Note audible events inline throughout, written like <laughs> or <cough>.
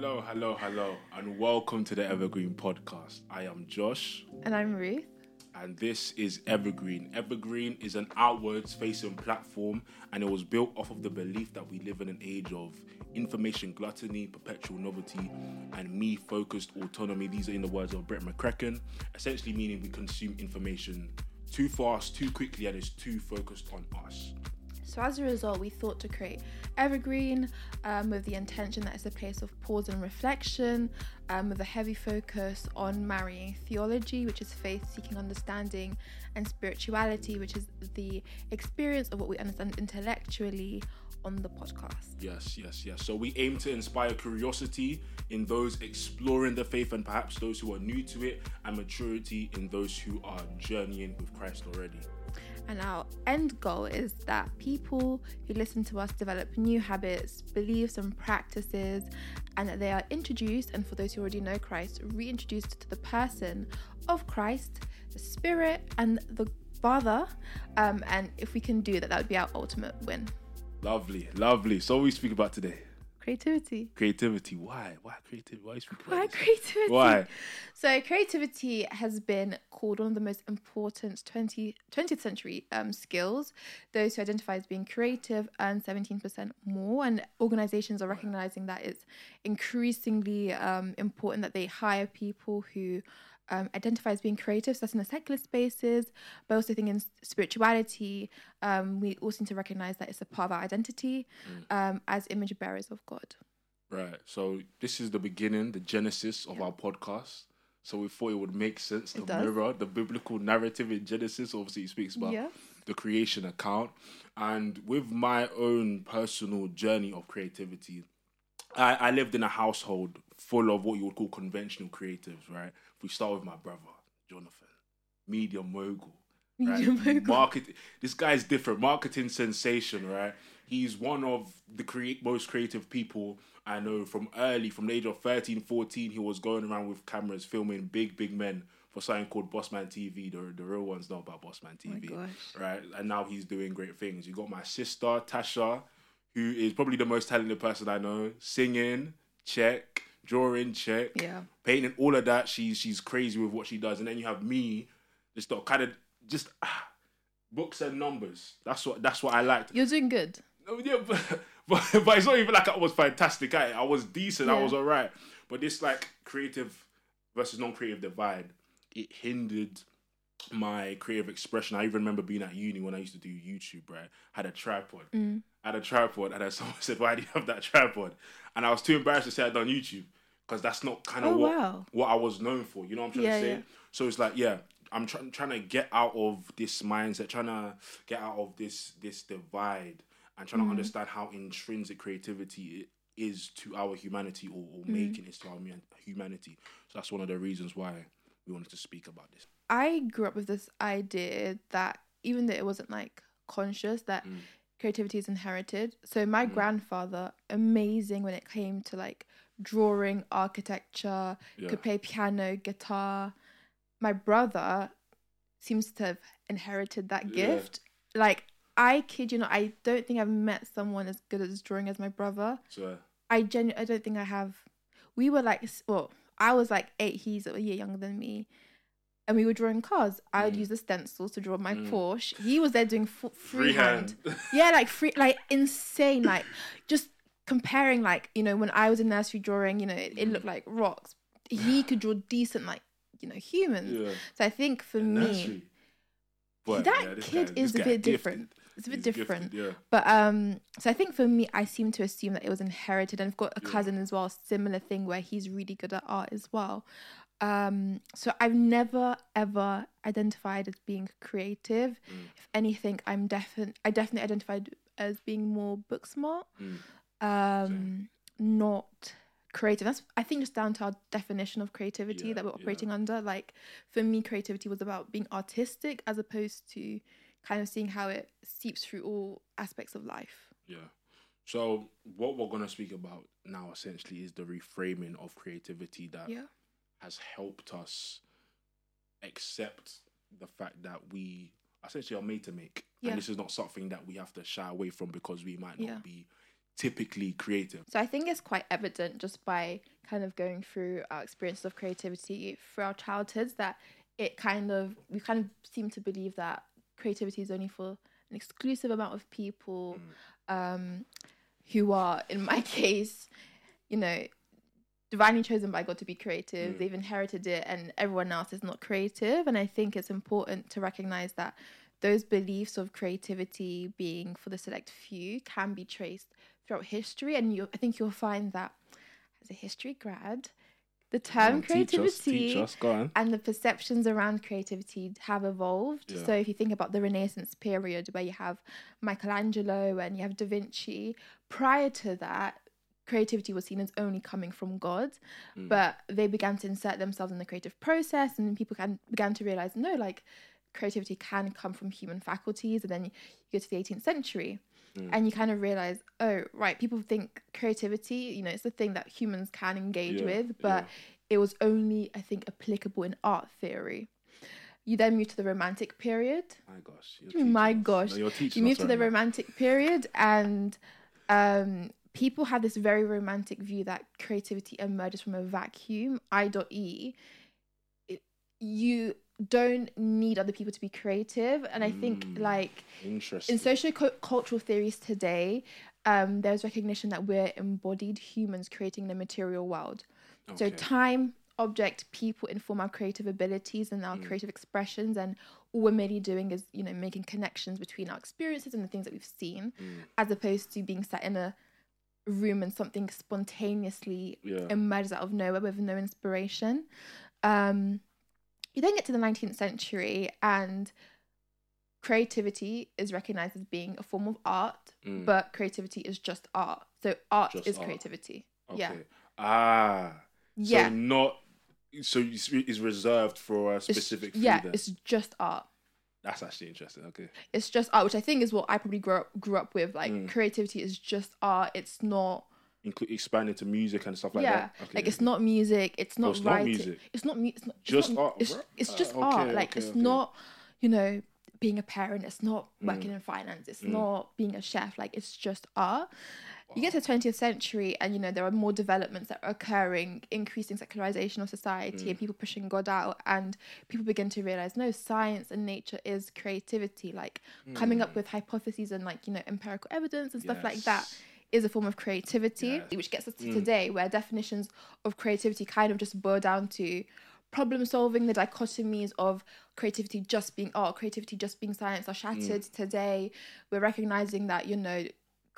Hello, hello, hello, and welcome to the Evergreen Podcast. I am Josh, And I'm Ruth. and this is Evergreen. Evergreen is an outwards facing platform, and it was built off of the belief that we live in an age of information gluttony, perpetual novelty, and me focused autonomy. These are in the words of Brett McCracken, essentially meaning we consume information too fast, too quickly, and it's too focused on us. So, as a result, we thought to create Evergreen um, with the intention that it's a place of pause and reflection, um, with a heavy focus on marrying theology, which is faith seeking understanding, and spirituality, which is the experience of what we understand intellectually on the podcast. Yes, yes, yes. So we aim to inspire curiosity in those exploring the faith and perhaps those who are new to it, and maturity in those who are journeying with Christ already. And our end goal is that people who listen to us develop new habits, beliefs, and practices, and that they are introduced, and for those who already know Christ, reintroduced to the person of Christ, the Spirit, and the Father. Um, and if we can do that, that would be our ultimate win. Lovely, lovely. So what we speak about today Creativity. creativity. Why? Why creativity? Why Why creativity? Why? So creativity has been called one of the most important 20, 20th century um, skills. Those who identify as being creative earn 17% more, and organizations are recognizing that it's increasingly um, important that they hire people who um, identify as being creative. So that's in the secular spaces, but also think in spirituality, um, we also need to recognize that it's a part of our identity um, as image bearers of God. Right. So this is the beginning, the genesis of our podcast. So we thought it would make sense to mirror the biblical narrative in Genesis. Obviously, it speaks about Yeah. the creation account. And with my own personal journey of creativity, I, I lived in a household full of what you would call conventional creatives, right? If we start with my brother, Jonathan, media mogul. Right? Media mogul. Market, this guy's different. Marketing sensation, right? He's one of the create most creative people I know from early, from the age of 13, 14, he was going around with cameras filming big, big men for something called Bossman TV. The, the real ones know about Bossman TV oh gosh. right? And now he's doing great things. You got my sister Tasha, who is probably the most talented person I know. Singing, check. Drawing, check. Yeah. Painting, all of that. She's she's crazy with what she does. And then you have me, just kind of just ah, books and numbers. That's what that's what I liked. You're doing good. No, yeah, <laughs> but, but but it's not even like I was fantastic at it. I was decent. I was alright. But this like creative versus non-creative divide, it hindered my creative expression. I even remember being at uni when I used to do YouTube. Right, had a tripod. Mm. I had a tripod, and then <laughs> someone said, "Why do you have that tripod?" And I was too embarrassed to say I'd done YouTube because that's not kind of Oh, what wow. what I was known for. You know what I'm trying Yeah, to say? yeah. So it's like, yeah, I'm trying trying to get out of this mindset, trying to get out of this this divide, and trying Mm-hmm. to understand how intrinsic creativity is to our humanity, or, or Mm-hmm. making it to our humanity. So that's one of the reasons why we wanted to speak about this. I grew up with this idea that even though it wasn't like conscious, that Mm. Creativity is inherited. So my mm. grandfather, amazing when it came to like drawing, architecture, Yeah. could play piano, guitar. My brother seems to have inherited that Yeah. gift. Like I kid you not, I don't think I've met someone as good at drawing as my brother. I genu- I don't think I have. We were like, well, I was like eight. He's a year younger than me, and we were drawing cars. I would Mm. use the stencils to draw my Mm. Porsche. He was there doing f- freehand. freehand. <laughs> yeah, like free, like insane. Like just comparing, like you know, when I was in nursery drawing, you know, it, it looked like rocks. He could draw decent, like you know, humans. yeah. So I think for me, Nursery. But, that yeah, kid guy- is a bit different. It's a bit He's gifted, different. Yeah. But um, so I think for me, I seem to assume that it was inherited, and I've got a Yeah. cousin as well, similar thing where he's really good at art as well. Um, so I've never ever identified as being creative. Mm. If anything, I'm definitely I definitely identified as being more book smart, Mm. um, not creative. That's I think just down to our definition of creativity Yeah, that we're yeah. operating under. Like for me, creativity was about being artistic as opposed to kind of seeing how it seeps through all aspects of life. Yeah. So what we're gonna speak about now essentially is the reframing of creativity that Yeah. Has helped us accept the fact that we essentially are made to make. Yeah. And this is not something that we have to shy away from because we might not Yeah. be typically creative? So I think it's quite evident just by kind of going through our experiences of creativity through our childhoods that it kind of we kind of seem to believe that creativity is only for an exclusive amount of people um, who are, in my <laughs> case, you know, divinely chosen by God to be creative. Mm. They've inherited it, and everyone else is not creative. And I think it's important to recognize that those beliefs of creativity being for the select few can be traced throughout history. And you, I think you'll find that as a history grad, the term mm, Teach us, creativity teach us, on. and the perceptions around creativity have evolved. Yeah. So if you think about the Renaissance period where you have Michelangelo and you have Da Vinci, prior to that, creativity was seen as only coming from God, Mm. but they began to insert themselves in the creative process, and people can, began to realize no, like creativity can come from human faculties. And then you go to the 18th century. Mm. And you kind of realize, oh, right, people think creativity, you know, it's the thing that humans can engage Yeah, with, but yeah. it was only, I think, applicable in art theory. You then move to the Romantic period. My gosh. you're <laughs> my gosh. No, You move to the. Romantic period, and um, people have this very romantic view that creativity emerges from a vacuum. I.E. It, you don't need other people to be creative, and I think Mm. like in socio cultural theories today, um, there's recognition that we're embodied humans creating the material world. So time, object, people inform our creative abilities and our creative expressions, and all we're merely doing is, you know, making connections between our experiences and the things that we've seen, as opposed to being set in a room and something spontaneously Yeah. emerges out of nowhere with no inspiration. Um, you then get to the 19th century, and creativity is recognized as being a form of art, Mm. but creativity is just art. So art Just is art. creativity. Okay. Yeah. Ah. Yeah. So not. So it's reserved for a specific. few yeah, it's just art. That's actually interesting. Okay. It's just art, which I think is what I probably grew up grew up with. Like Mm. creativity is just art. It's not Include expand into music and stuff like yeah, that. Okay. like it's not music. It's not it's not writing. music. It's not music. It's not it's Just not, art, It's, it's just okay, art. Like okay, it's not, you know, being a parent. It's not Mm. working in finance. It's not being a chef. Like it's just art. You get to the 20th century, and you know there are more developments that are occurring, increasing secularization of society, Mm. and people pushing God out, and people begin to realize no, science and nature is creativity. Like coming up with hypotheses and like you know empirical evidence and stuff like that Mm. Yes. is a form of creativity, Yes. Mm. which gets us to today, where definitions of creativity kind of just boil down to problem solving. The dichotomies of creativity just being art, creativity just being science are shattered Mm. today. We're recognizing that, you know,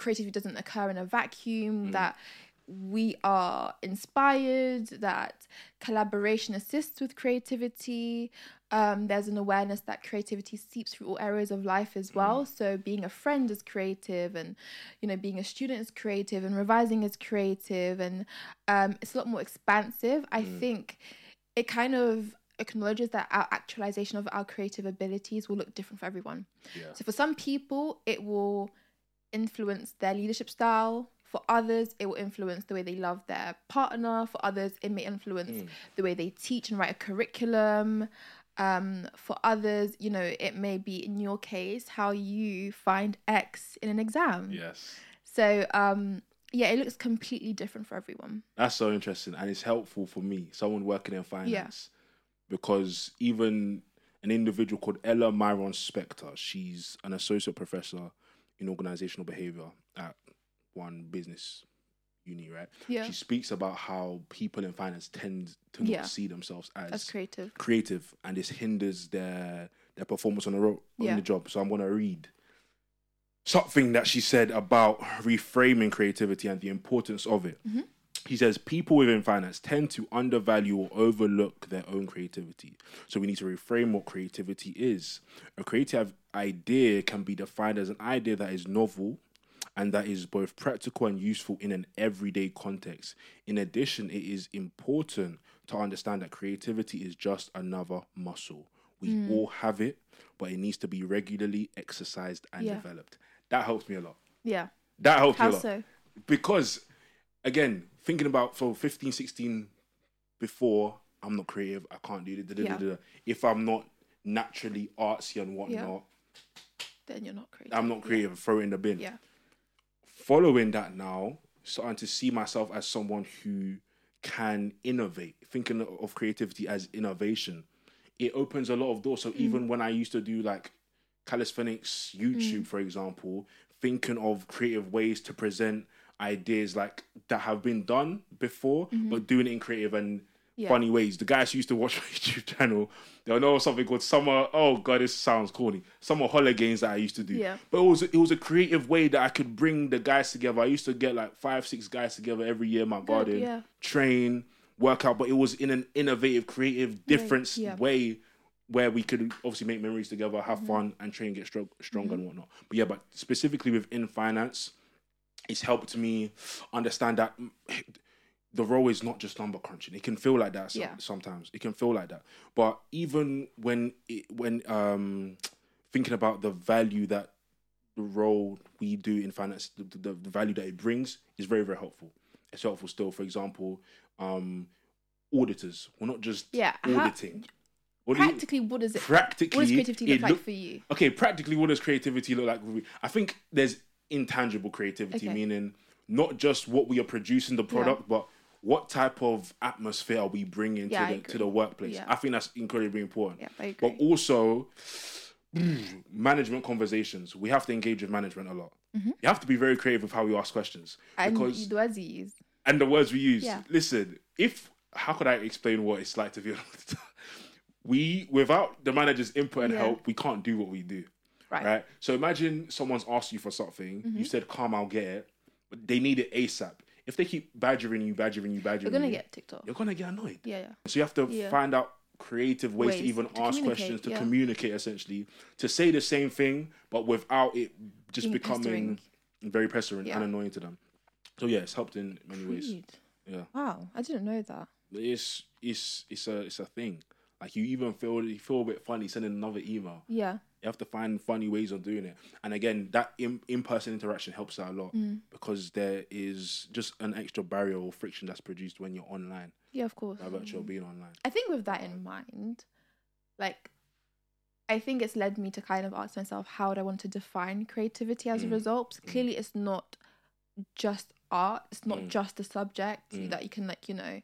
creativity doesn't occur in a vacuum, Mm. that we are inspired, that collaboration assists with creativity. Um, there's an awareness that creativity seeps through all areas of life as well. So being a friend is creative, and you know, being a student is creative, and revising is creative, and um, it's a lot more expansive. I think it kind of acknowledges that our actualization of our creative abilities will look different for everyone. Yeah. So for some people, it will influence their leadership style. For others, it will influence the way they love their partner. For others, it may influence the way they teach and write a curriculum. Um, for others, you know, it may be in your case how you find X in an exam. Yes. So, um, yeah, it looks completely different for everyone. That's so interesting, and it's helpful for me, someone working in finance, because even an individual called Ella Miron-Spektor, she's an associate professor in organizational behavior at one business uni, right? Yeah. She speaks about how people in finance tend to not Yeah. see themselves as That's creative. creative, and this hinders their their performance on the road on Yeah. the job. So I'm gonna read something that she said about reframing creativity and the importance of it. Mm-hmm. He says people within finance tend to undervalue or overlook their own creativity. So we need to reframe what creativity is. A creative idea can be defined as an idea that is novel and that is both practical and useful in an everyday context. In addition, it is important to understand that creativity is just another muscle. We Hmm. all have it, but it needs to be regularly exercised and Yeah. developed. That helps me a lot. Yeah. That helps me a lot. so? Because, again, thinking about for 15, 16 before, I'm not creative, I can't do it. Yeah. If I'm not naturally artsy and whatnot, Then you're not creative. I'm not creative, throw it in the bin. Yeah. following that now, starting to see myself as someone who can innovate, thinking of creativity as innovation, it opens a lot of doors. So hmm. even when I used to do like calisthenics hmm. YouTube, for example, thinking of creative ways to present ideas like that have been done before, but doing it in creative and Yeah. funny ways. The guys who used to watch <laughs> my YouTube channel, they'll know something called summer. Oh god, this sounds corny. Summer holiday games that I used to do. Yeah. But it was it was a creative way that I could bring the guys together. I used to get like five, six guys together every year in my garden, yeah. train, work out, but it was in an innovative, creative, different yeah. way where we could obviously make memories together, Mm-hmm. have fun, and train, get strong, stronger and whatnot. But yeah, but specifically within finance, it's helped me understand that the role is not just number crunching. It can feel like that some- Yeah. sometimes. It can feel like that. But even when it, when um thinking about the value that the role we do in finance, the, the, the value that it brings is very very helpful. It's helpful still. For example, um auditors. We're not just Yeah, how- auditing. What do you- Practically, what does it? practically What does creativity look it like look- for you? okay, practically, what does creativity look like? For me? I think there's intangible creativity, Okay. meaning not just what we are producing the product, but what type of atmosphere are we bringing Yeah, to the to the workplace? Yeah. I think that's incredibly important. Yeah, But also, <sniffs> management conversations. We have to engage with management a lot. Mm-hmm. You have to be very creative with how you ask questions And because the words you use. and the words we use. Yeah. Listen, if how could I explain what it's like to be on <laughs> we without the manager's input and Yeah. help, we can't do what we do. Right. Right. So imagine someone's asked you for something, Mm-hmm. you said, Calm, I'll get it, but they need it ASAP. If they keep badgering you, badgering you, badgering You're gonna you, get TikTok. you're gonna get annoyed. Yeah, yeah. So you have to Yeah. find out creative ways, to even to ask questions, to yeah. communicate essentially, to say the same thing, but without it just Being becoming pestering. very pestering and annoying to them. So yeah, it's helped in many ways. Yeah. Wow, I didn't know that. It's it's it's a it's a thing. Like you even feel you feel a bit funny sending another email. Yeah. You have to find funny ways of doing it. And again, that in person interaction helps out a lot Mm. because there is just an extra barrier or friction that's produced when you're online Yeah, of course. by virtue of being online. I think with that in mind, like, I think it's led me to kind of ask myself, how would I want to define creativity as a Mm. result? 'Cause clearly, it's not just art. It's not Mm. just a subject Mm. that you can, like, you know,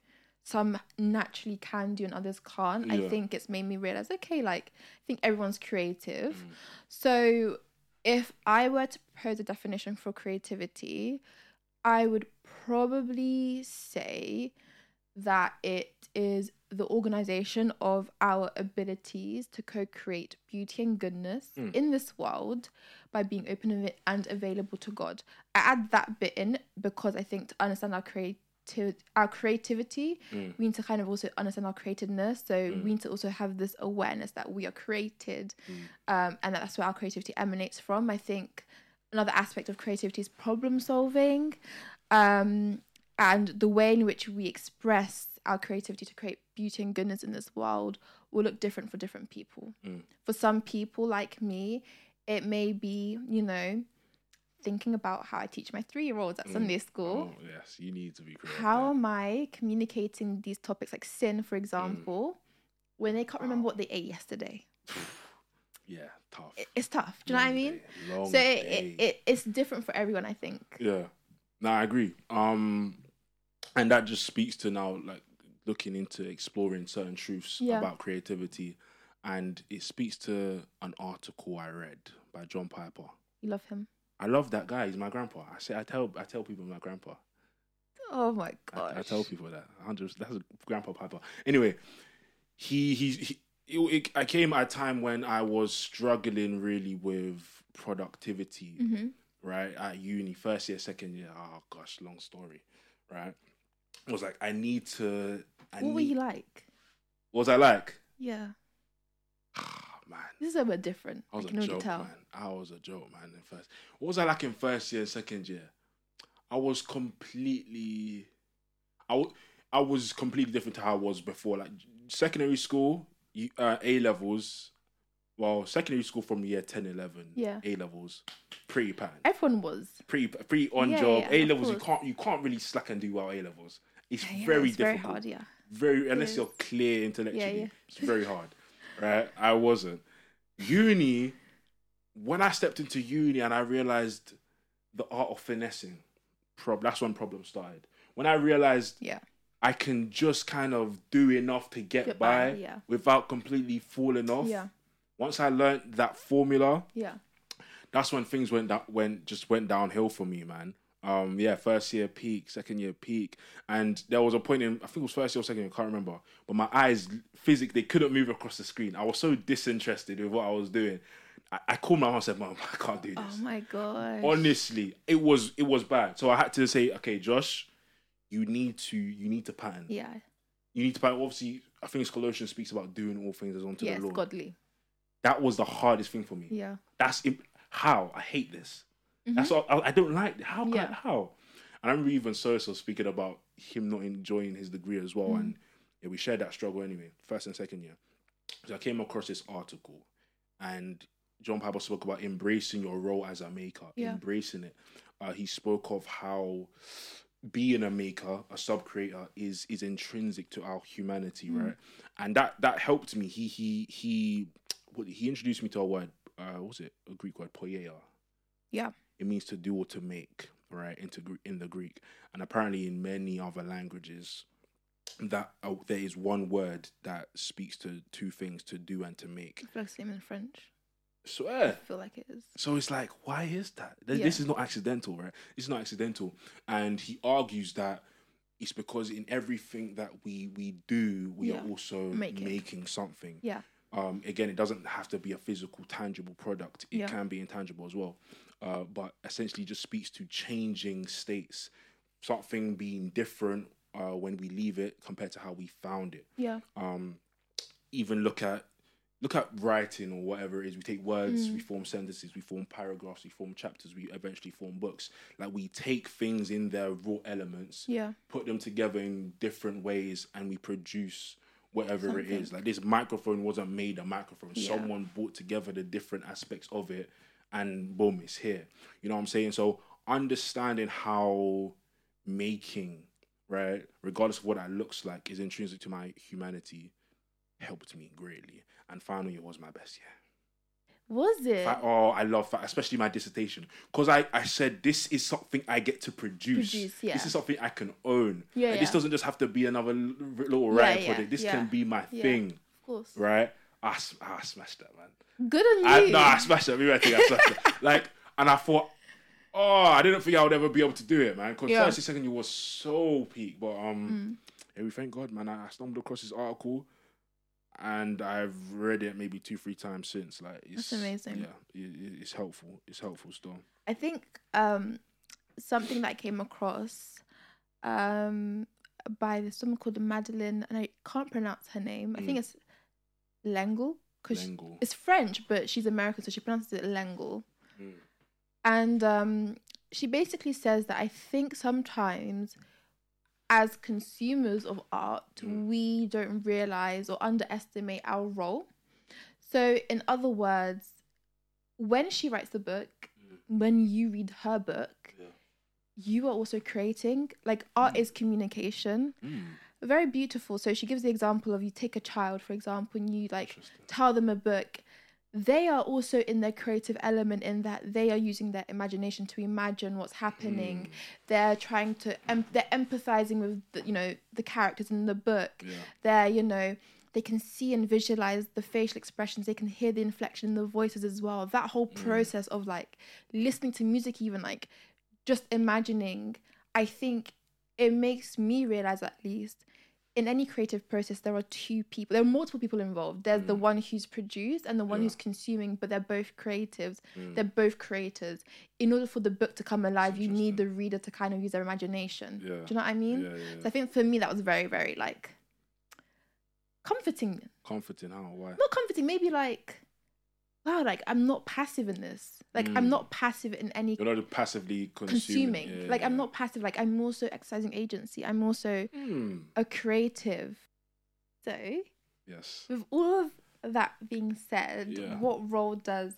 some naturally can do and others can't. I think it's made me realize, okay, like, I think everyone's creative. Mm. So if I were to propose a definition for creativity, I would probably say that it is the organization of our abilities to co-create beauty and goodness Mm. in this world by being open and available to God. I add that bit in because I think to understand our creativity our creativity Mm. we need to kind of also understand our createdness so we need to also have this awareness that we are created um, and that that's where our creativity emanates from i think another aspect of creativity is problem solving um, and the way in which we express our creativity to create beauty and goodness in this world will look different for different people. Mm. For some people, like me, it may be, you know, thinking about how I teach my three year olds at Sunday school. Oh yes, you need to be creative. How am I communicating these topics like sin, for example, when they can't remember what they ate yesterday? <sighs> Yeah, tough. It's tough. Do you know what I mean? long So it, it, it, it's different for everyone, I think. Yeah. No, I agree. Um and that just speaks to now like looking into exploring certain truths Yeah. about creativity. And it speaks to an article I read by John Piper. You love him. I love that guy. He's my grandpa. I say I tell I tell people my grandpa. Oh my I. I tell people that. Just that's a grandpa Piper. Anyway, he he's he, it, it, I came at a time when I was struggling really with productivity hmm right at uni first year second year oh gosh long story right I was like i need to I What were you like? what was i like Yeah. <sighs> <sighs> man This is a bit different. i was a joke tell. man i was a joke man in first what was i like in first year second year i was completely i, w- I was completely different to how i was before like secondary school you- uh, a levels well secondary school from year 10 11 Yeah. a levels pretty pattern Everyone was. pretty pretty on Yeah, job. yeah, A levels you can't you can't really slack and do well A levels. It's very it's difficult. very hard, yeah. Very unless you're clear intellectually. It's very hard. Right? I wasn't. Uni, when I stepped into uni and I realized the art of finessing. Prob that's when problems started. When I realized Yeah. I can just kind of do enough to get, Get by, by, yeah. without completely falling off. Yeah. Once I learned that formula, Yeah. that's when things went that went just went downhill for me, man. Um, yeah, first year peak, second year peak, and there was a point in I think it was first year or second year, I can't remember. But my eyes physically they couldn't move across the screen. I was so disinterested with what I was doing. I, I called my mom and said, "Mom, <laughs> I can't do this." Oh my god. Honestly, it was it was bad. So I had to say, "Okay, Josh, you need to you need to pattern. Yeah. You need to pattern." Obviously, I think Colossians speaks about doing all things as unto Yes, the Lord. godly. That was the hardest thing for me. Yeah. That's imp- how I hate this. That's all. I, I don't like. How can I, Mm-hmm. Yeah. how? And I remember even Soso speaking about him not enjoying his degree as well, Mm. and yeah, we shared that struggle anyway, first and second year. So I came across this article, and John Piper spoke about embracing your role as a maker, Yeah. embracing it. Uh, he spoke of how being a maker, a sub creator, is is intrinsic to our humanity, Mm. right? And that that helped me. He he he he introduced me to a word. Uh, what was it a Greek word? Poieia. Yeah. It means to do or to make, right? Into in the Greek, and apparently in many other languages, that uh, there is one word that speaks to two things: to do and to make. I feel like same in French. I Swear. feel like it is. So it's like, why is that? Th- Yeah. This is not accidental, right? It's not accidental. And he argues that it's because in everything that we we do, we Yeah. are also Make it. making something. Yeah. Um, again, it doesn't have to be a physical, tangible product. It Yeah. can be intangible as well. Uh, but essentially, just speaks to changing states, something being different uh, when we leave it compared to how we found it Yeah. um, even look at look at writing or whatever it is. We take words, Mm. we form sentences, we form paragraphs, we form chapters, we eventually form books. Like we take things in their raw elements, Yeah. put them together in different ways, and we produce whatever it is. Like this microphone wasn't made a microphone. Yeah. Someone brought together the different aspects of it, and boom, it's here. You know what I'm saying? So understanding how making right, regardless of what that looks like, is intrinsic to my humanity, helped me greatly. And finally, it was my best year. Was it? Oh, I love especially my dissertation, because I, I said this is something I get to produce. Produce, yeah. This is something I can own. Yeah, Like, This doesn't just have to be another little Yeah, writing yeah, project. This yeah. can be my Yeah. thing, of course. right? I, s- I smashed that, man. Good on I, you. no, I smashed it. I think I smashed it. <laughs> Like, and I thought, oh, I didn't think I would ever be able to do it, man. Because Yeah. first second year was so peak, but um, yeah, we thank God, man. I, I stumbled across this article, and I've read it maybe two, three times since. Like, it's That's amazing. Yeah, it, it- it's helpful. It's helpful still. I think um, something that I came across um, by this woman called Madeleine, and I can't pronounce her name. I think Mm. it's L'Engle because it's French, but she's American, so she pronounces it L'Engle. Mm. And um, she basically says that I think sometimes, as consumers of art, Mm. we don't realize or underestimate our role. So, in other words, when she writes the book, when you read her book, Yeah. you are also creating. Like, art is communication. Mm. Very beautiful. So, she gives the example of you take a child, for example, and you like tell them a book, they are also in their creative element in that they are using their imagination to imagine what's happening. They're trying to, em- they're empathizing with, the, you know, the characters in the book. Yeah. They're, you know, they can see and visualize the facial expressions. They can hear the inflection in the voices as well. That whole process of like listening to music, even like just imagining, I think it makes me realize at least in any creative process there are two people there are multiple people involved there's the one who's produced and the one Mm. Yeah. who's consuming but they're both creatives Mm. they're both creators in order for the book to come alive you need the reader to kind of use their imagination Yeah. do you know what i mean Yeah, yeah, so i think for me that was very very like comforting Comforting. How? Why? not comforting maybe like wow like i'm not passive in this like i'm Mm. not passive in any You're not passively consuming. consuming Yeah, like i'm not passive like i'm also exercising agency i'm also Mm. a creative. So, Yes. with all of that being said, Yeah. what role does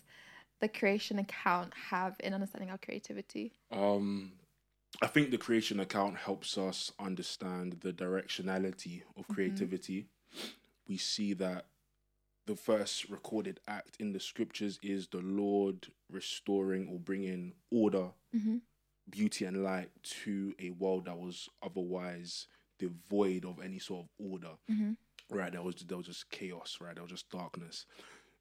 the creation account have in understanding our creativity? Um, I think the creation account helps us understand the directionality of Mm-hmm. creativity. We see that the first recorded act in the scriptures is the Lord restoring or bringing order Mhm. beauty and light to a world that was otherwise devoid of any sort of order. Right, there was there was just chaos. Right, there was just darkness.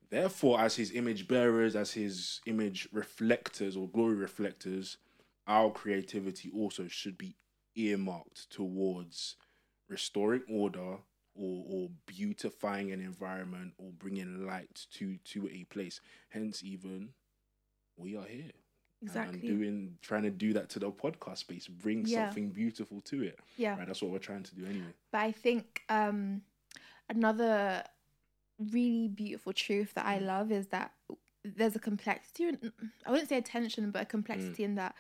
Therefore, as his image bearers, as his image reflectors or glory reflectors, our creativity also should be earmarked towards restoring order or, or beautifying an environment or bringing light to to a place. Hence, even we are here. And Exactly. doing trying to do that to the podcast space, bring Yeah. something beautiful to it. yeah. Right, that's what we're trying to do anyway. But I think um, another really beautiful truth that. I love is that there's a complexity. I wouldn't say a tension, but a complexity Mm. in that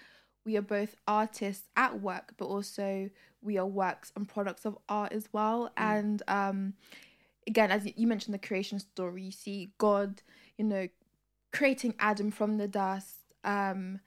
we are both artists at work, but also we are works and products of art as well. Mm. And um, again, as you mentioned, the creation story, you see God, you know, creating Adam from the dust. Um,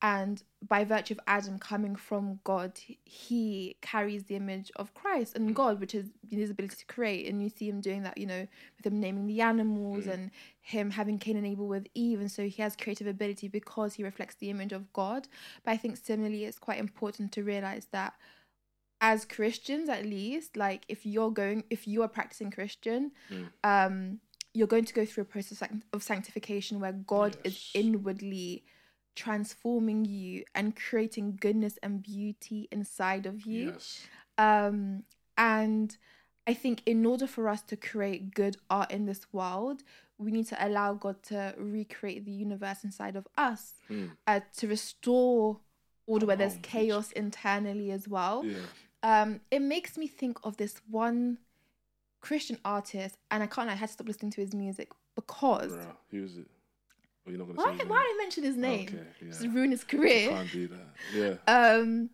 and by virtue of Adam coming from God, he carries the image of Christ and God, which is his ability to create. And you see him doing that, you know, with him naming the animals and him having Cain and Abel with Eve. And so he has creative ability because he reflects the image of God. But I think similarly, it's quite important to realize that as Christians, at least, like if you're going, if you are practicing Christian, Mm. um, you're going to go through a process of sanctification where God is inwardly transforming you and creating goodness and beauty inside of you. Yes. Um, and I think in order for us to create good art in this world, we need to allow God to recreate the universe inside of us, Mm. uh, to restore order where there's chaos internally as well. Yeah. Um, it makes me think of this one Christian artist, and I can't. I had to stop listening to his music because Bruh, who is it? Oh, you're not gonna why? say Why did I mention his name? Okay, Just yeah. ruin his career. Can't do that. Yeah. Um,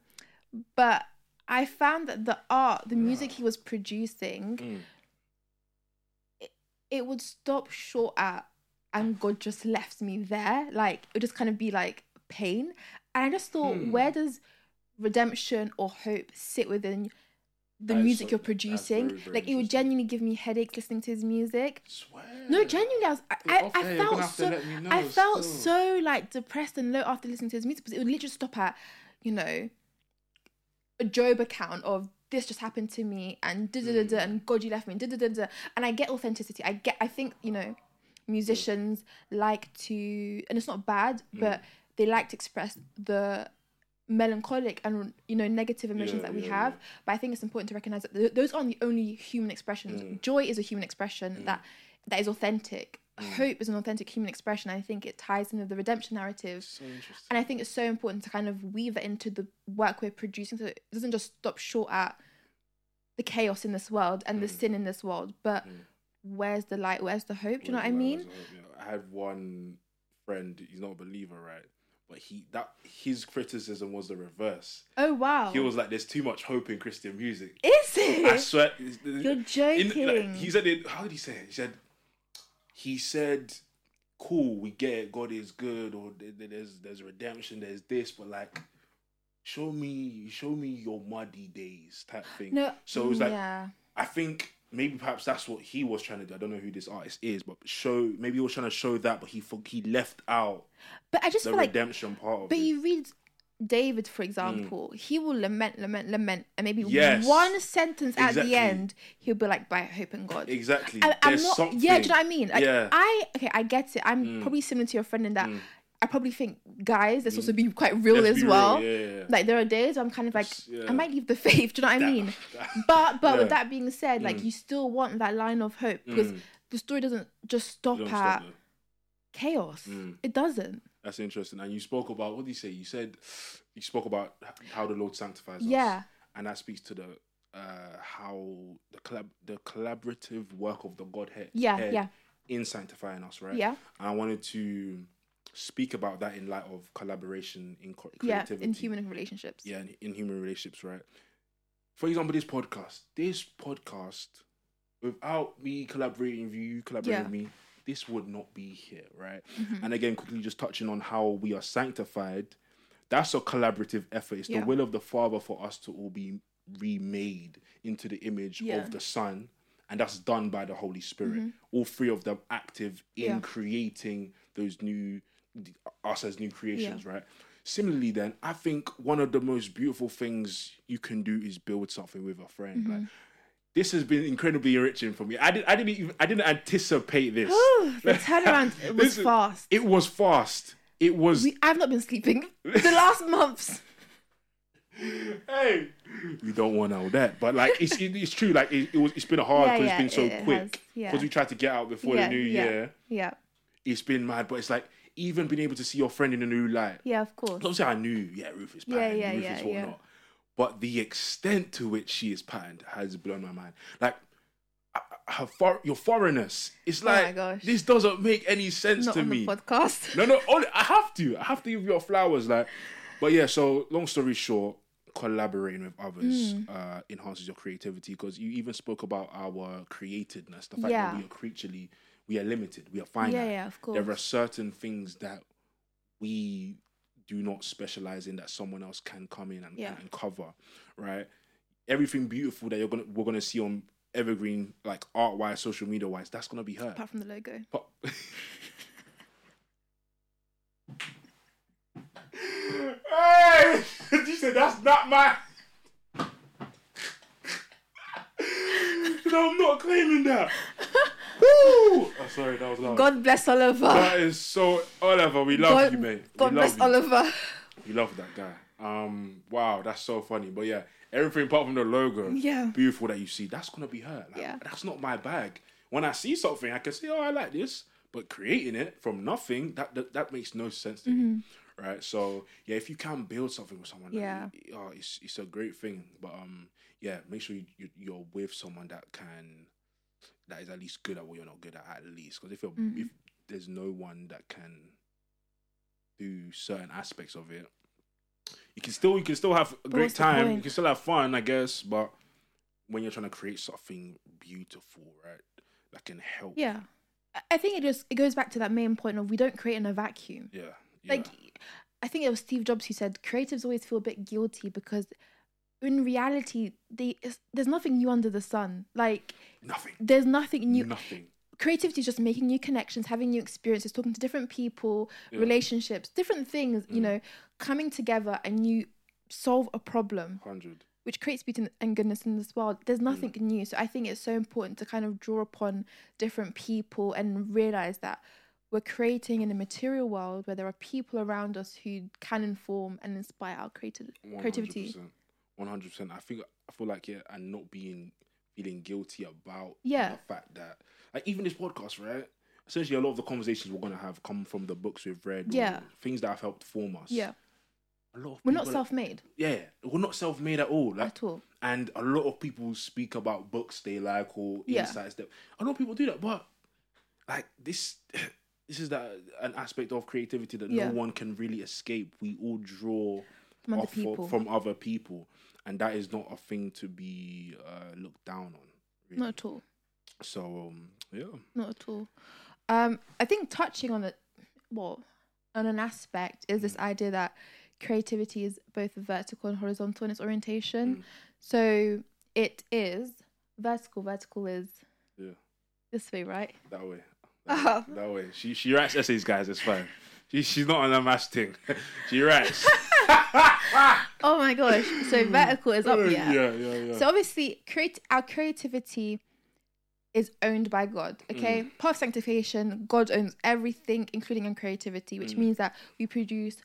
but I found that the art, the music he was producing, Mm. it, it would stop short at, and God just left me there. Like it would just kind of be like pain, and I just thought, Hmm. where does redemption or hope sit within the That music so- you're producing? very, very like it would genuinely give me headaches listening to his music. Swear. No, genuinely, I was, I, I, I felt so, know I felt still. so like depressed and low after listening to his music because it would literally stop at, you know, a Job account of this just happened to me and da da da da Mm. and God you left me da da da da and I get authenticity. I get. I think you know, musicians like to, and it's not bad, Mm. but they like to express the melancholic and you know negative emotions Yeah, that we yeah, have yeah. but i think it's important to recognize that th- those aren't the only human expressions Mm. joy is a human expression that that is authentic hope is an authentic human expression i think it ties in with the redemption narrative So and i think it's so important to kind of weave that into the work we're producing so it doesn't just stop short at the chaos in this world and the Mm. sin in this world but Mm. where's the light where's the hope do you know what i mean wait. I had one friend. He's not a believer, right? But he that his criticism was the reverse. oh wow He was like, "There's too much hope in Christian music." is it? I swear. you're in- joking like, he said it. How did he say it? He said, he said, "Cool, we get it. God is good, or there- there- there's there's redemption. There's this, but like." Show me, show me your muddy days, type thing. no So it was like yeah I think maybe perhaps that's what he was trying to do. I don't know who this artist is, but show maybe he was trying to show that, but he he left out but i just the feel like redemption part of But it. you read David, for example, he will lament, lament, lament, and maybe Yes. one sentence at the end, he'll be like, "By hope in God." exactly. I, I'm not. something. Yeah, do you know what I mean? Like, Yeah. I okay, I get it. I'm Mm. probably similar to your friend in that Mm. I probably think, guys, let's also be quite real Let's as be well. Yeah, yeah, yeah. Like there are days where I'm kind of like, yeah. I might leave the faith. Do you know what I That- mean? <laughs> But but with Yeah. that being said, like Mm. you still want that line of hope because Mm. the story doesn't just stop Don't at stop there. chaos. Mm. It doesn't. That's interesting. And you spoke about what did you say? You said you spoke about h- how the Lord sanctifies us. Yeah. and that speaks to the uh how the collab the collaborative work of the Godhead Yeah, head yeah. in sanctifying us, right? Yeah. And I wanted to speak about that in light of collaboration in co- Yeah. In human relationships. yeah, in, in human relationships, right? For example, this podcast, this podcast, without me collaborating with you, you collaborating Yeah. with me, this would not be here, right? Mhm. And again, quickly just touching on how we are sanctified, that's a collaborative effort. It's Yeah. the will of the Father for us to all be remade into the image Yeah. of the Son, and that's done by the Holy Spirit. Mhm. All three of them active in creating those new us as new creations, right? similarly, then I think one of the most beautiful things you can do is build something with a friend. Like, mm-hmm. this has been incredibly enriching for me. I didn't, I didn't even, I didn't anticipate this. <gasps> the <laughs> turnaround it <laughs> was is- fast. It was fast. It was. We, I've not been sleeping <laughs> the last months. hey, we don't want all that, but like it's it, it's true. Like it, it was. It's been hard because yeah, it's been so quick. has, yeah. Because we tried to get out before Yeah, the new yeah. year. Yeah, It's been mad, but it's like even being able to see your friend in a new light. yeah, of course. Obviously, I knew, yeah, Ruth is Yeah, patterned, yeah, Ruth yeah, is yeah. But the extent to which she is patterned has blown my mind. Like, uh, her for, your foreignness. It's Oh like, gosh. this doesn't make any sense Not to me. podcast. No, no, only, I have to. I have to give you your flowers. Like, but yeah. So long story short, collaborating with others Mm. uh, enhances your creativity because you even spoke about our createdness. The fact Yeah. that we are creaturely, we are limited. We are finite. Yeah, yeah, of course. There are certain things that we do not specialize in that someone else can come in and, Yeah. and cover, right? Everything beautiful that you're gonna we're gonna see on Evergreen, like art wise, social media wise, that's gonna be her. Apart from the logo. But- <laughs> hey, <laughs> you said that's not my. <laughs> no, I'm not claiming that. Woo! Oh, sorry, that was loud. God bless Oliver. That is so Oliver. We love God, you, mate. God we bless love you. Oliver. We love that guy. Um, wow, that's so funny. But yeah, everything apart from the logo, Yeah. beautiful that you see, that's gonna be her. Like, Yeah. that's not my bag. When I see something, I can say, oh, I like this. But creating it from nothing, that that, that makes no sense to me. Right. So yeah, if you can build something with someone, like, Yeah. oh, it's it's a great thing. But um, yeah, make sure you, you you're with someone that can that is at least good at what you're not good at at least. Because if you're Mm-hmm. if there's no one that can do certain aspects of it, you can still you can still have a great time. You can still have fun, I guess. But when you're trying to create something beautiful, right, that can help. Yeah. I- I think it just it goes back to that main point of we don't create in a vacuum. Yeah. Like I think it was Steve Jobs who said creatives always feel a bit guilty because in reality they there's nothing new under the sun. Like nothing. there's nothing new. Nothing. Creativity is just making new connections, having new experiences, talking to different people, Yeah. relationships, different things, you Mm. know, coming together and you solve a problem. Hundred. which creates beauty and goodness in this world. There's nothing new. So I think it's so important to kind of draw upon different people and realize that we're creating in a material world where there are people around us who can inform and inspire our creative creativity. One hundred percent. I think I feel like yeah, and not being feeling guilty about Yeah. the fact that like even this podcast, right? Essentially, a lot of the conversations we're gonna have come from the books we've read, Yeah. things that have helped form us. Yeah, a lot of we're not self-made Yeah, we're not self-made at all. Like, at all. and a lot of people speak about books they like or Yeah. insights that a lot of people do that, but like this. <laughs> This is that an aspect of creativity that Yeah. no one can really escape. We all draw From other people. from other people, and that is not a thing to be uh, looked down on. Really. Not at all. So um, yeah, Not at all. Um, I think touching on it, well, on an aspect is this idea that creativity is both vertical and horizontal in its orientation. Mm. So it is vertical. Vertical is Yeah. this way, right? that way, <laughs> Oh. that way. She she writes essays, guys. It's fine. She, she's not on a mass thing. <laughs> she writes. <laughs> Oh my gosh! So vertical is up, yeah. yeah, yeah, yeah. So obviously, create our creativity is owned by God. Okay, Mm. part of sanctification, God owns everything, including our creativity, which Mm. means that we produce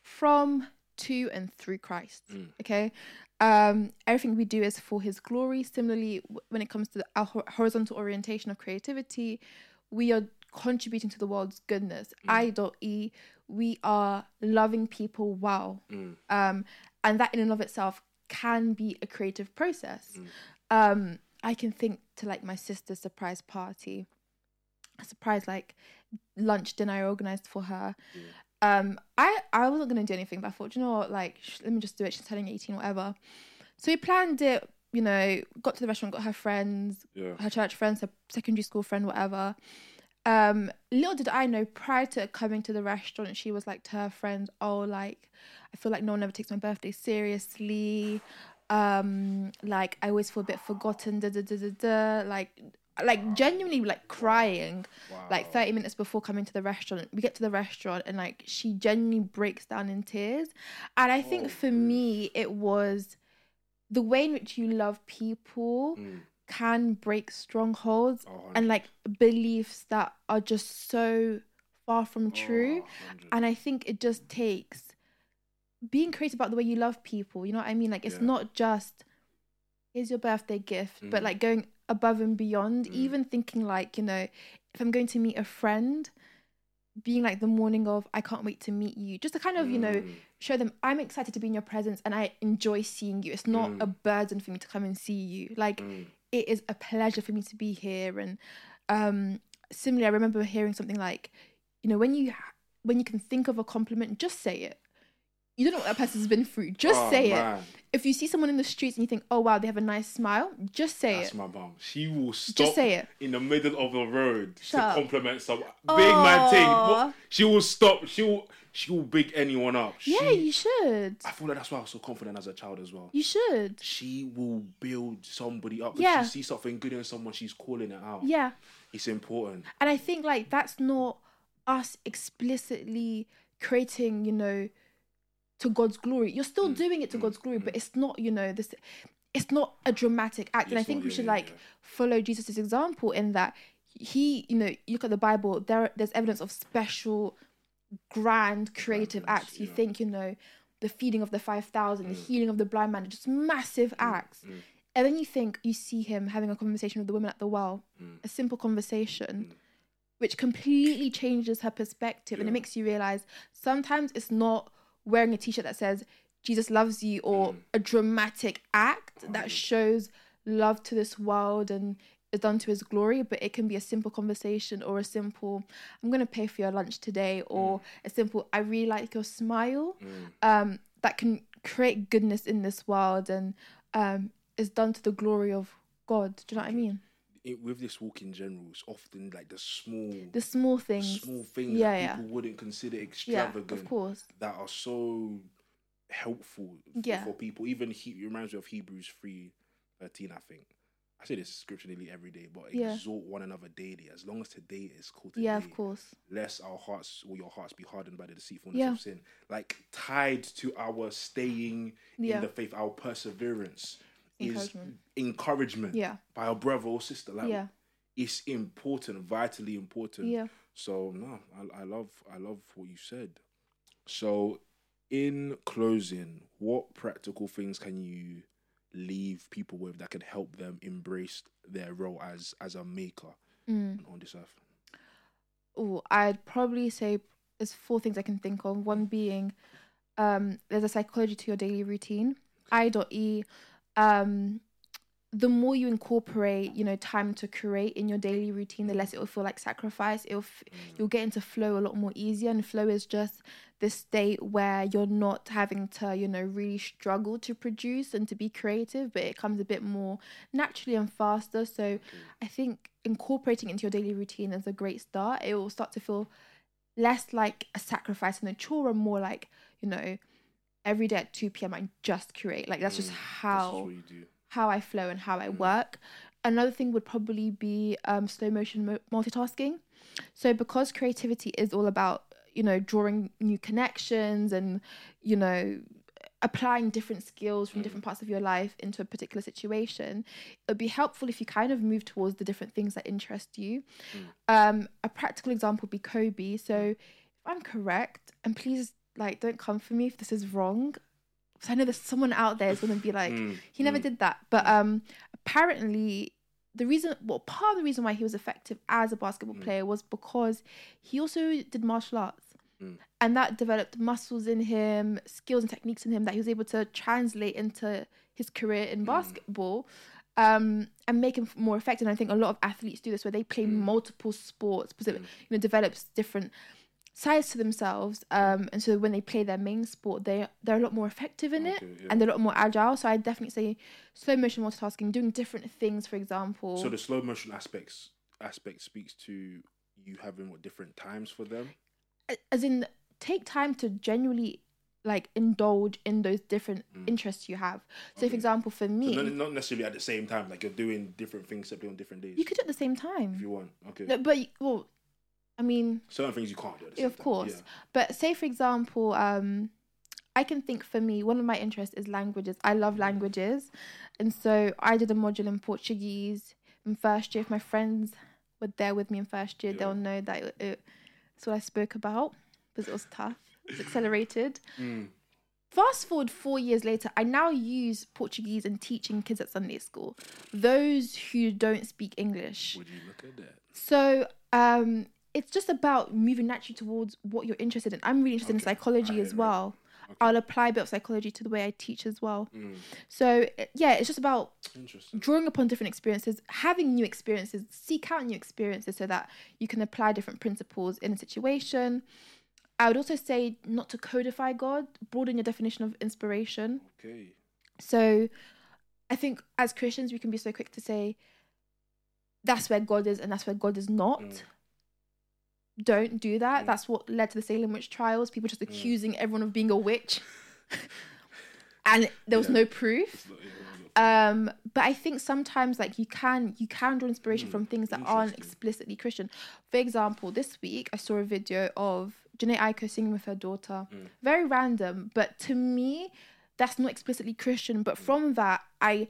from, to, and through Christ. Mm. Okay, um, everything we do is for His glory. Similarly, when it comes to our horizontal orientation of creativity, we are contributing to the world's goodness. Mm. I.e., we are loving people well Mm. um, and that in and of itself can be a creative process. Mm. Um, I can think to like my sister's surprise party, a surprise like lunch dinner I organized for her. Um, I I wasn't gonna do anything, but I thought, you know what, like sh- let me just do it. She's turning eighteen, whatever. So we planned it. You know, got to the restaurant, got her friends, yeah. her church friends, her secondary school friend, whatever. Um, little did I know prior to coming to the restaurant, she was like to her friends "Oh, like I feel like no one ever takes my birthday seriously. Um, like I always feel a bit forgotten. Da da da da da. Like like genuinely like crying Wow. like 30 minutes before coming to the restaurant we get to the restaurant and like she genuinely breaks down in tears and i think Oh, for me it was the way in which you love people Mm. Can break strongholds Oh, and like beliefs that are just so far from true Oh, and i think it just takes being creative about the way you love people you know what i mean like it's Yeah. not just here's your birthday gift but Mm. like going above and beyond Mm. even thinking like you know if i'm going to meet a friend being like the morning of i can't wait to meet you just to kind of you know Mm. show them i'm excited to be in your presence and i enjoy seeing you it's not Mm. a burden for me to come and see you like Mm. It is a pleasure for me to be here and um similarly i remember hearing something like you know when you when you can think of a compliment just say it you don't know what that person's been through just Oh, say it if you see someone in the streets and you think oh wow they have a nice smile just say That's it my mum. She will stop just say it in the middle of the road Shut to up. compliment someone. Big man thing. She will stop. She will. She will big anyone up. yeah you should I feel like that's why I was so confident as a child as well. you should She will build somebody up. If Yeah. she sees something good in someone, she's calling it out. yeah It's important. And I think like that's not us explicitly creating, you know, to God's glory. You're still Mm, doing it to mm, God's glory, mm. but it's not, you know, this it's not a dramatic act. and I think not- we yeah, should yeah, like yeah. follow Jesus' example in that he, you know, you look at the Bible, there there's evidence of special, grand creative acts. You yeah. think, you know, the feeding of the five thousand, the Mm. healing of the blind man, just massive acts. mm. And then you think you see him having a conversation with the woman at the well, Mm. a simple conversation, Mm. which completely changes her perspective. And it makes you realize sometimes it's not wearing a t shirt that says Jesus loves you or Mm. a dramatic act that shows love to this world and is done to his glory, but it can be a simple conversation or a simple, I'm going to pay for your lunch today, or a simple, I really like your smile Mm. um, that can create goodness in this world and um, is done to the glory of God. Do you know what I mean? It, with this walk in general, it's often like the small, The small things. small things Yeah, that yeah. people wouldn't consider Yeah, extravagant. of course. that are so helpful Yeah. for people. Even he it reminds me of Hebrews three thirteen. I think I say this scripture nearly every day, but Yeah. exhort one another daily. As long as today is called today, Yeah, of course. lest our hearts or your hearts be hardened by the deceitfulness Yeah. of sin. Like tied to our staying Yeah. in the faith, our perseverance Encouragement. is encouragement Yeah. by our brother or sister. Like Yeah. it's important, vitally important. Yeah. So no, I, I love I love what you said. So in closing, what practical things can you leave people with that can help them embrace their role as as a maker Mm. on this earth? Oh, I'd probably say there's four things I can think of. One being um, there's a psychology to your daily routine. I.E. Um, the more you incorporate, you know, time to create in your daily routine, the less it will feel like sacrifice. It'll f- you'll get into flow a lot more easier, and flow is just this state where you're not having to, you know, really struggle to produce and to be creative, but it comes a bit more naturally and faster. So I think incorporating into your daily routine is a great start. It will start to feel less like a sacrifice and a chore and more like, you know, every day at 2 p.m. I just create. Like that's just Mm, That's how just what you do. How I flow and how I Mm. work. Another thing would probably be um, slow motion mo- multitasking. So because creativity is all about you know drawing new connections and you know applying different skills from Mm. different parts of your life into a particular situation it'd be helpful if you kind of move towards the different things that interest you Mm. um a practical example would be Kobe so if i'm correct and please like don't come for me if this is wrong because i know there's someone out there is going to be like Mm, he never mm, did that. But um apparently the reason well part of the reason why he was effective as a basketball Mm. player was because he also did martial arts. Mm. And that developed muscles in him, skills and techniques in him that he was able to translate into his career in Mm. basketball. Um, and make him more effective. And I think a lot of athletes do this where they play Mm. multiple sports because it Mm. you know develops different sides to themselves. Um, and so when they play their main sport, they they're a lot more effective in it yeah. and they're a lot more agile. So I definitely say slow motion multitasking, doing different things, for example. So the slow motion aspects aspect speaks to you having what different times for them. As in take time to genuinely like indulge in those different interests you have. So, for example, for me, So not, necessarily at the same time, like you're doing different things separately on different days. you could do it at the same time. if you want. Okay. No, but well, I mean, Certain things you can't do. At the Yeah, same of time. course. Yeah. But say for example, um, I can think for me, one of my interests is languages. I love languages, and so I did a module in Portuguese in first year. If my friends were there with me in first year, Yeah. they'll know that it, it, it's what I spoke about because it was tough. It's accelerated. <laughs> Mm. Fast forward four years later, I now use Portuguese in teaching kids at Sunday school, those who don't speak English. Would you look at that? So um, it's just about moving naturally towards what you're interested in. I'm really interested in Okay, I psychology as well. Okay. I'll apply a bit of psychology to the way I teach as well. Mm. So yeah, it's just about drawing upon different experiences, having new experiences, seek out new experiences so that you can apply different principles in a situation. I would also say not to codify God, broaden your definition of inspiration. Okay. So I think as Christians, we can be so quick to say, that's where God is and that's where God is not. Mm. Don't do that. Mm. That's what led to the Salem witch trials. People just accusing everyone of being a witch. <laughs> and there was Yeah. no proof. It's not- yeah, yeah. Um, but I think sometimes like you can you can draw inspiration Mm, from things that aren't explicitly Christian. For example, this week I saw a video of Jhené Aiko singing with her daughter. Mm. Very random, but to me, that's not explicitly Christian. Mm. But from that, I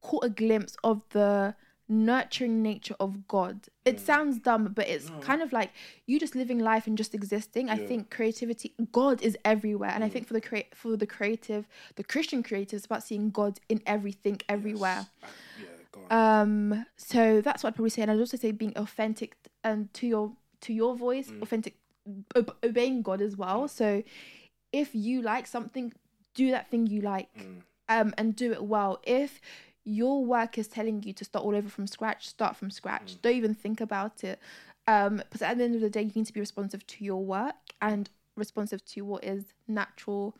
caught a glimpse of the nurturing nature of God. It sounds dumb, but it's Mm. No. kind of like you just living life and just existing. I think creativity, God is everywhere, and I Mm. think for the crea- for the creative, the Christian creative, it's about seeing God in everything, everywhere. Yes. Yeah. Um, so that's what I'd probably say, and I'd also say being authentic and to your to your voice, Mm. authentic, ob- obeying God as well. So if you like something, do that thing you like, Mm. um, and do it well. If your work is telling you to start all over from scratch, start from scratch. Mm. Don't even think about it. Um, because at the end of the day, you need to be responsive to your work and responsive to what is natural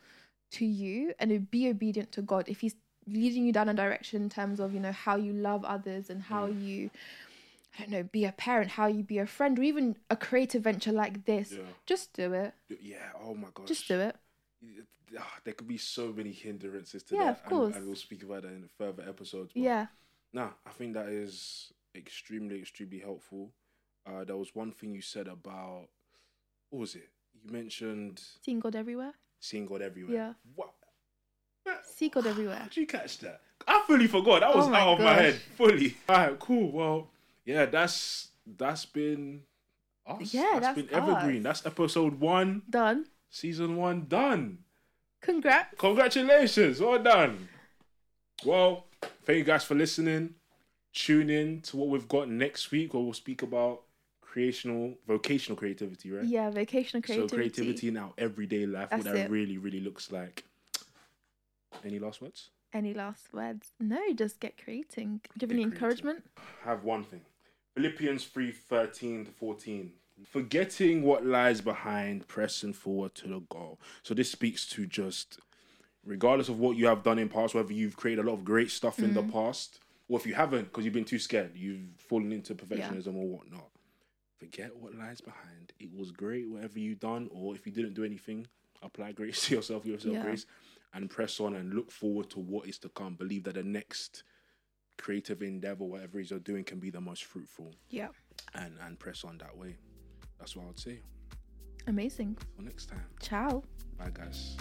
to you, and be obedient to God. If He's leading you down a direction in terms of you know how you love others and how Mm. you I don't know, be a parent, how you be a friend, or even a creative venture like this, Yeah. just do it. Yeah. Oh my gosh. Just do it. Ah, there could be so many hindrances to Yeah, that. of course. And, and we'll speak about that in further episodes. but Yeah. Nah, I think that is extremely, extremely helpful. Uh, there was one thing you said about what was it? You mentioned Seeing God everywhere. seeing God everywhere. Yeah. What? See God everywhere. How'd you catch that? I fully forgot. That was Oh out of my head. Fully. All right, cool. Well, yeah, that's that's been us. Yeah, that's that's been Evergreen. That's episode one, Done. Season one, done. Congrats. Congratulations, well done. Well, thank you guys for listening. Tune in to what we've got next week, where we'll speak about creational, vocational creativity, right? Yeah, vocational creativity. So creativity in our everyday life, That's what that it. really, really looks like. Any last words? Any last words? No, just get creating. Do you have Get any creating. encouragement? I have one thing. Philippians 3 13 to 14. Forgetting what lies behind, pressing forward to the goal. So this speaks to just regardless of what you have done in past, whether you've created a lot of great stuff in the mm. past, or if you haven't because you've been too scared, you've fallen into perfectionism or whatnot. Forget what lies behind. It was great, whatever you've done, or if you didn't do anything, apply grace to yourself, yourself Yeah. grace, and press on and look forward to what is to come. Believe that the next creative endeavor, whatever it is you're doing, can be the most fruitful Yeah. and and press on that way. That's what I would say. Amazing. Till next time. Ciao. Bye guys.